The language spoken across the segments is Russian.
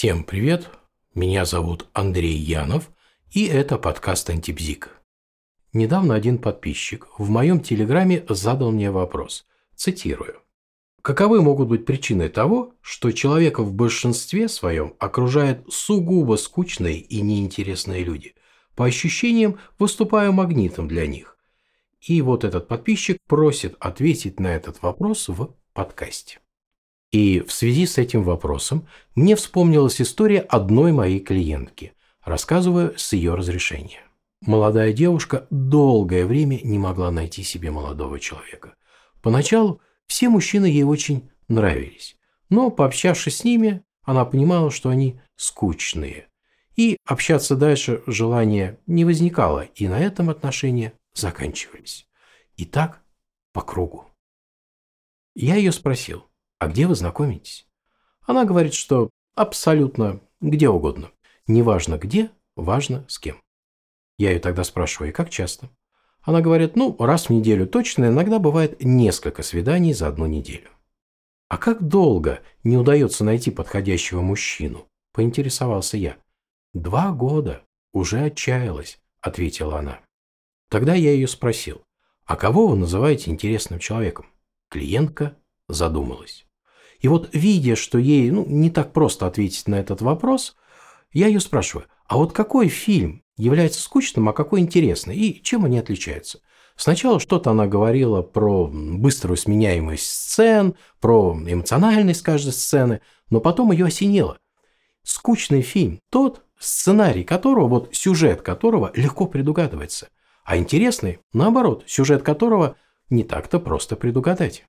Всем привет, меня зовут Андрей Янов, и это подкаст «Антибзик». Недавно один подписчик в моем телеграме задал мне вопрос, цитирую. Каковы могут быть причины того, что человека в большинстве своем окружают сугубо скучные и неинтересные люди? По ощущениям, выступаю магнитом для них. И вот этот подписчик просит ответить на этот вопрос в подкасте. И в связи с этим вопросом мне вспомнилась история одной моей клиентки. Рассказываю с ее разрешения. Молодая девушка долгое время не могла найти себе молодого человека. Поначалу все мужчины ей очень нравились, но пообщавшись с ними, она понимала, что они скучные. И общаться дальше желания не возникало, и на этом отношения заканчивались. И так по кругу. Я ее спросил, а где вы знакомитесь? Она говорит, что абсолютно где угодно. Неважно где, важно с кем. Я ее тогда спрашиваю, как часто? Она говорит, ну, раз в неделю точно, иногда бывает несколько свиданий за одну неделю. А как долго не удается найти подходящего мужчину? Поинтересовался я. Два года. Уже отчаялась, ответила она. Тогда я ее спросил, а кого вы называете интересным человеком? Клиентка задумалась. И вот, видя, что ей ну, не так просто ответить на этот вопрос, я ее спрашиваю, а вот какой фильм является скучным, а какой интересный, и чем они отличаются? Сначала что-то она говорила про быструю сменяемость сцен, про эмоциональность каждой сцены, но потом ее осенило. Скучный фильм – тот, сценарий которого, вот сюжет которого легко предугадывается. А интересный, наоборот, сюжет которого не так-то просто предугадать.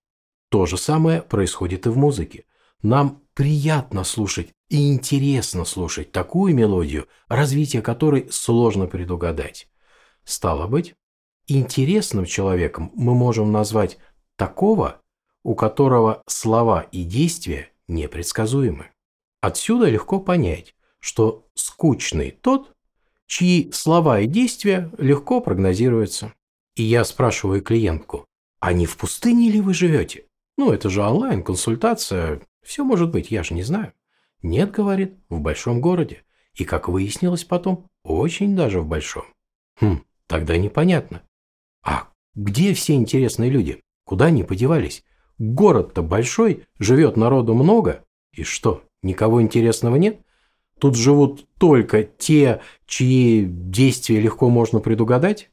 То же самое происходит и в музыке. Нам приятно слушать и интересно слушать такую мелодию, развитие которой сложно предугадать. Стало быть, интересным человеком мы можем назвать такого, у которого слова и действия непредсказуемы. Отсюда легко понять, что скучный тот, чьи слова и действия легко прогнозируются. И я спрашиваю клиентку, а не в пустыне ли вы живете? Ну, это же онлайн-консультация. Все может быть, я же не знаю. Нет, говорит, в большом городе. И, как выяснилось потом, очень даже в большом. Хм, тогда непонятно. А где все интересные люди? Куда они подевались? Город-то большой, живет народу много. И что, никого интересного нет? Тут живут только те, чьи действия легко можно предугадать?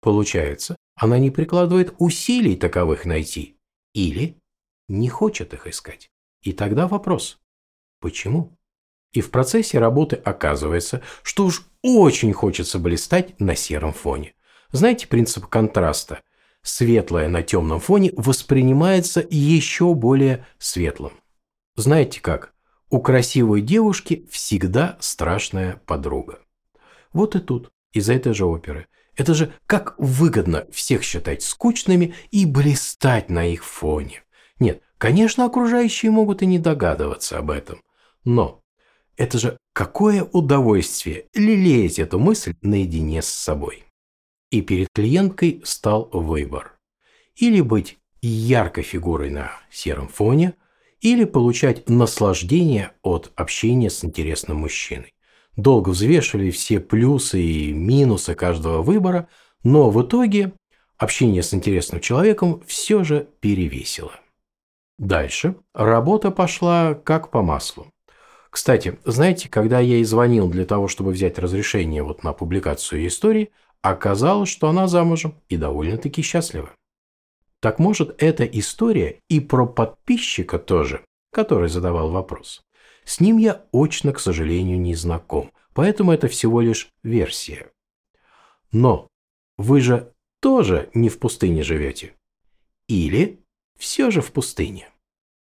Получается, она не прикладывает усилий таковых найти. Или не хочет их искать. И тогда вопрос – почему? И в процессе работы оказывается, что уж очень хочется блистать на сером фоне. Знаете принцип контраста? Светлое на темном фоне воспринимается еще более светлым. Знаете как? У красивой девушки всегда страшная подруга. Вот и тут, из этой же оперы. Это же как выгодно всех считать скучными и блистать на их фоне. Нет, конечно, окружающие могут и не догадываться об этом. Но это же какое удовольствие лелеять эту мысль наедине с собой. И перед клиенткой стал выбор. Или быть яркой фигурой на сером фоне, или получать наслаждение от общения с интересным мужчиной. Долго взвешивали все плюсы и минусы каждого выбора, но в итоге общение с интересным человеком все же перевесило. Дальше работа пошла как по маслу. Кстати, знаете, когда я ей звонил для того, чтобы взять разрешение вот на публикацию истории, оказалось, что она замужем и довольно-таки счастлива. Так может, эта история и про подписчика тоже, который задавал вопрос. С ним я очно, к сожалению, не знаком, поэтому это всего лишь версия. Но вы же тоже не в пустыне живете. Или все же в пустыне.